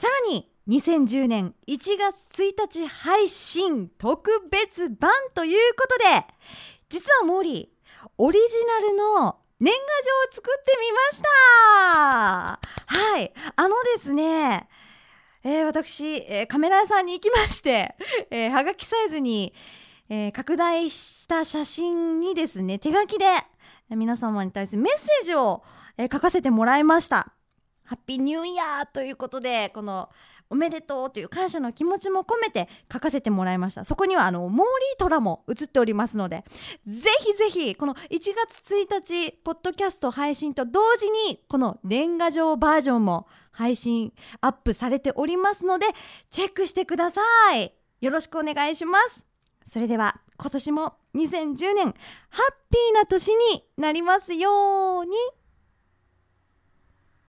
さらに2010年1月1日配信特別版ということで実はモーリーオリジナルの年賀状を作ってみました。はいあのですねえー、私、えー、カメラ屋さんに行きまして、えー、はがきサイズに、えー、拡大した写真にですね手書きで皆様に対するメッセージを、えー、書かせてもらいました。ハッピーニューイヤーということでこのおめでとうという感謝の気持ちも込めて書かせてもらいました。そこにはあのモーリートラも映っておりますのでぜひぜひこの1月1日ポッドキャスト配信と同時にこの年賀状バージョンも配信アップされておりますのでチェックしてください。よろしくお願いします。それでは今年も2010年ハッピーな年になりますように。